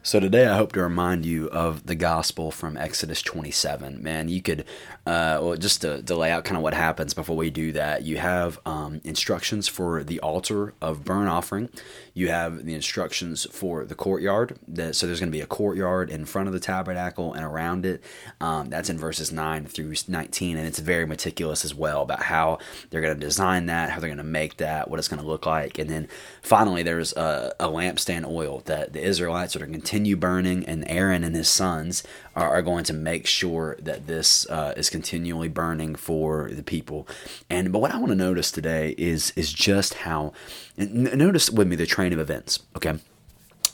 So today I hope to remind you of the gospel from Exodus 27. Man, you could, uh, well, just to, to, lay out kind of what happens before we do that, you have um, instructions for the altar of burnt offering. You have the instructions for the courtyard. That, so there's going to be a courtyard in front of the tabernacle and around it. Um, that's in verses 9 through 19, and it's very meticulous as well about how they're going to design that, how they're going to make that, what it's going to look like. And then finally, there's a, a lampstand oil that the Israelites are going to continue continue burning, and Aaron and his sons are, are going to make sure that this uh, is continually burning for the people. And but what I want to notice today is is just how. Notice with me the train of events. Okay,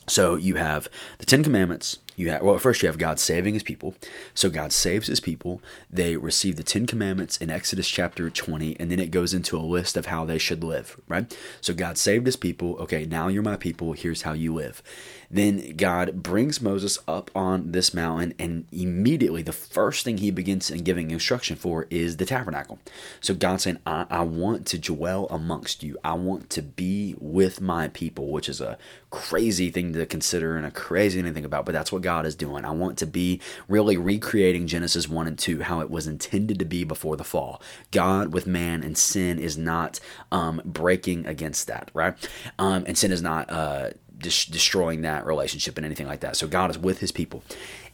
so you have the Ten Commandments you have well first you have god saving his people. So god saves his people. They receive the ten commandments in exodus chapter 20 and then it goes into a list of how they should live right? So god saved his people. Okay now you're my people. Here's how you live. Then god brings moses up on this mountain and immediately the first thing he begins in giving instruction for is the tabernacle. So god's saying I, I want to dwell amongst you. I want to be with my people which is a crazy thing to consider and a crazy thing to think about but that's what God is doing. I want to be really recreating Genesis 1 and 2, how it was intended to be before the fall. God with man and sin is not um, breaking against that, right? Um, and sin is not uh, dis- destroying that relationship and anything like that. So God is with his people.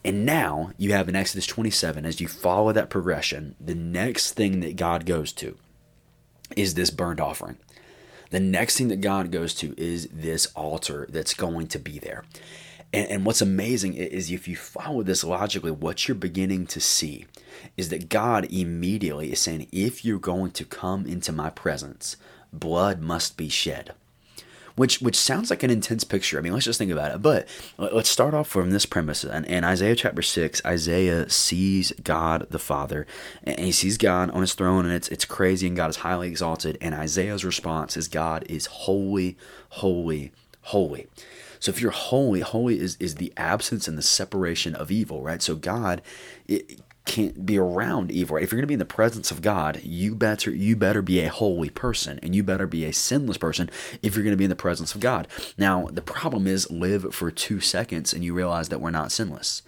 And now you have in Exodus 27, as you follow that progression, the next thing that God goes to is this burnt offering. The next thing that God goes to is this altar that's going to be there. And, and what's amazing is if you follow this logically, what you're beginning to see is that God immediately is saying, if you're going to come into my presence, blood must be shed. Which, which sounds like an intense picture. I mean, let's just think about it. But let's start off from this premise. And in Isaiah chapter 6, Isaiah sees God the Father, and he sees God on his throne, and it's, it's crazy, and God is highly exalted. And Isaiah's response is, God is holy, holy, holy. So if you're holy, holy is, is the absence and the separation of evil, right? So God it can't be around evil. Right? If you're going to be in the presence of God, you better you better be a holy person and you better be a sinless person if you're going to be in the presence of God. Now, the problem is live for 2 seconds and you realize that we're not sinless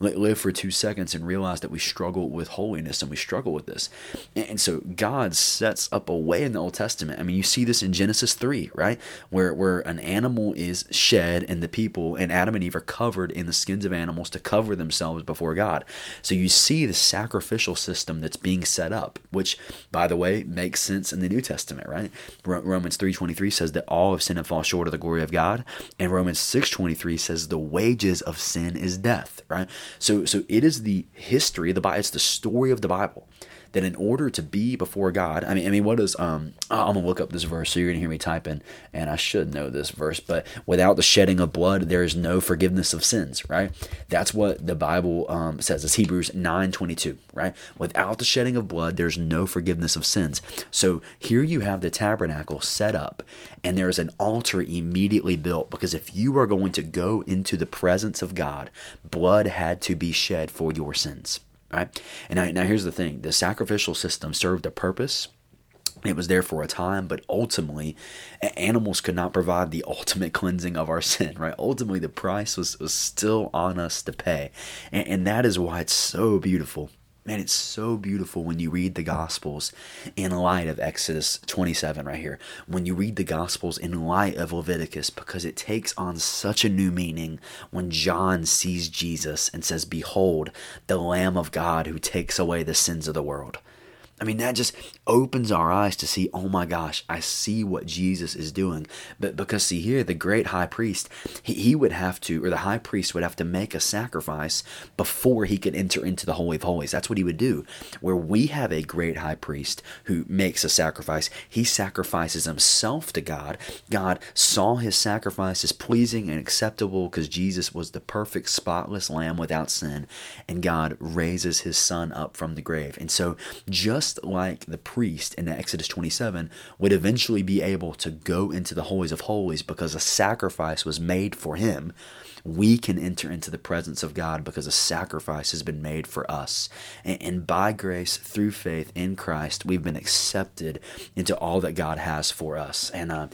live for two seconds and realize that we struggle with holiness and we struggle with this. And so God sets up a way in the Old Testament. I mean, you see this in Genesis 3, right? Where, where an animal is shed and the people and Adam and Eve are covered in the skins of animals to cover themselves before God. So you see the sacrificial system that's being set up, which, by the way, makes sense in the New Testament, right? Romans 3.23 says that all have sinned and fall short of the glory of God. And Romans 6.23 says the wages of sin is death, right? So, so it is the history of the Bible. It's the story of the Bible that in order to be before God, I mean, I mean, what is um? I'm gonna look up this verse, so you're gonna hear me typing, and I should know this verse. But without the shedding of blood, there is no forgiveness of sins. Right? That's what the Bible um, says. It's Hebrews 9:22. Right? Without the shedding of blood, there's no forgiveness of sins. So here you have the tabernacle set up, and there is an altar immediately built because if you are going to go into the presence of God, blood had to be shed for your sins. Right? And now, now here's the thing the sacrificial system served a purpose. It was there for a time, but ultimately, animals could not provide the ultimate cleansing of our sin, right? Ultimately, the price was, was still on us to pay. And, and that is why it's so beautiful Man, it's so beautiful when you read the Gospels in light of Exodus 27 right here. When you read the Gospels in light of Leviticus, because it takes on such a new meaning when John sees Jesus and says, Behold, the Lamb of God who takes away the sins of the world. I mean, that just opens our eyes to see, oh my gosh, I see what Jesus is doing. But because, see, here, the great high priest, he, he would have to, or the high priest would have to make a sacrifice before he could enter into the Holy of Holies. That's what he would do. Where we have a great high priest who makes a sacrifice, he sacrifices himself to God. God saw his sacrifice as pleasing and acceptable because Jesus was the perfect, spotless lamb without sin. And God raises his son up from the grave. And so, just just like the priest in Exodus 27 would eventually be able to go into the holies of holies because a sacrifice was made for him, we can enter into the presence of God because a sacrifice has been made for us. And, by grace, through faith in Christ, we've been accepted into all that God has for us. And uh,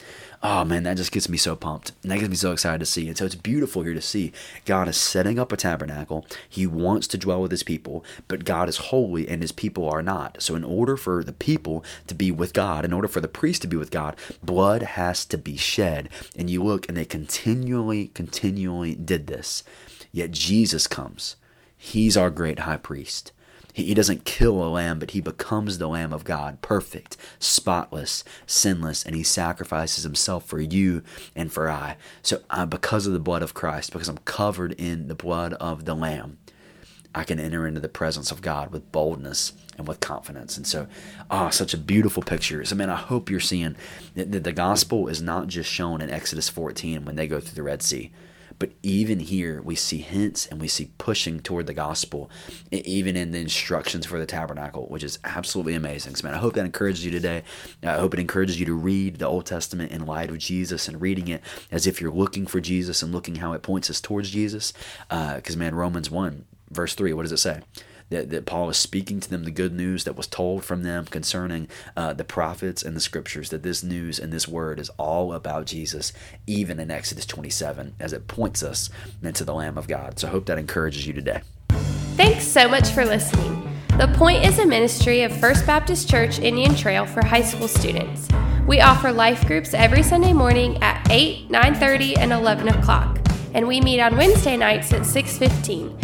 Oh man, that just gets me so pumped. And that gets me so excited to see. And so it's beautiful here to see. God is setting up a tabernacle. He wants to dwell with his people, but God is holy and his people are not. So in order for the people to be with God, in order for the priest to be with God, blood has to be shed. And you look and they continually, continually did this. Yet Jesus comes. He's our great high priest. He, doesn't kill a lamb, but he becomes the Lamb of God, perfect, spotless, sinless, and he sacrifices himself for you and for I. So, uh, because of the blood of Christ, because I'm covered in the blood of the Lamb, I can enter into the presence of God with boldness and with confidence. And so, ah, oh, such a beautiful picture. So, man, I hope you're seeing that the gospel is not just shown in Exodus 14 when they go through the Red Sea. But even here, we see hints and we see pushing toward the gospel, even in the instructions for the tabernacle, which is absolutely amazing. So, man, I hope that encourages you today. I hope it encourages you to read the Old Testament in light of Jesus and reading it as if you're looking for Jesus and looking how it points us towards Jesus. Because, uh, man, Romans 1, verse 3, what does it say? that, that Paul is speaking to them the good news that was told from them concerning uh, the prophets and the scriptures, that this news and this word is all about Jesus, even in Exodus 27, as it points us into the Lamb of God. So I hope that encourages you today. Thanks so much for listening. The Point is a ministry of First Baptist Church Indian Trail for high school students. We offer life groups every Sunday morning at 8, 9:30, and 11 o'clock, and we meet on Wednesday nights at 6:15.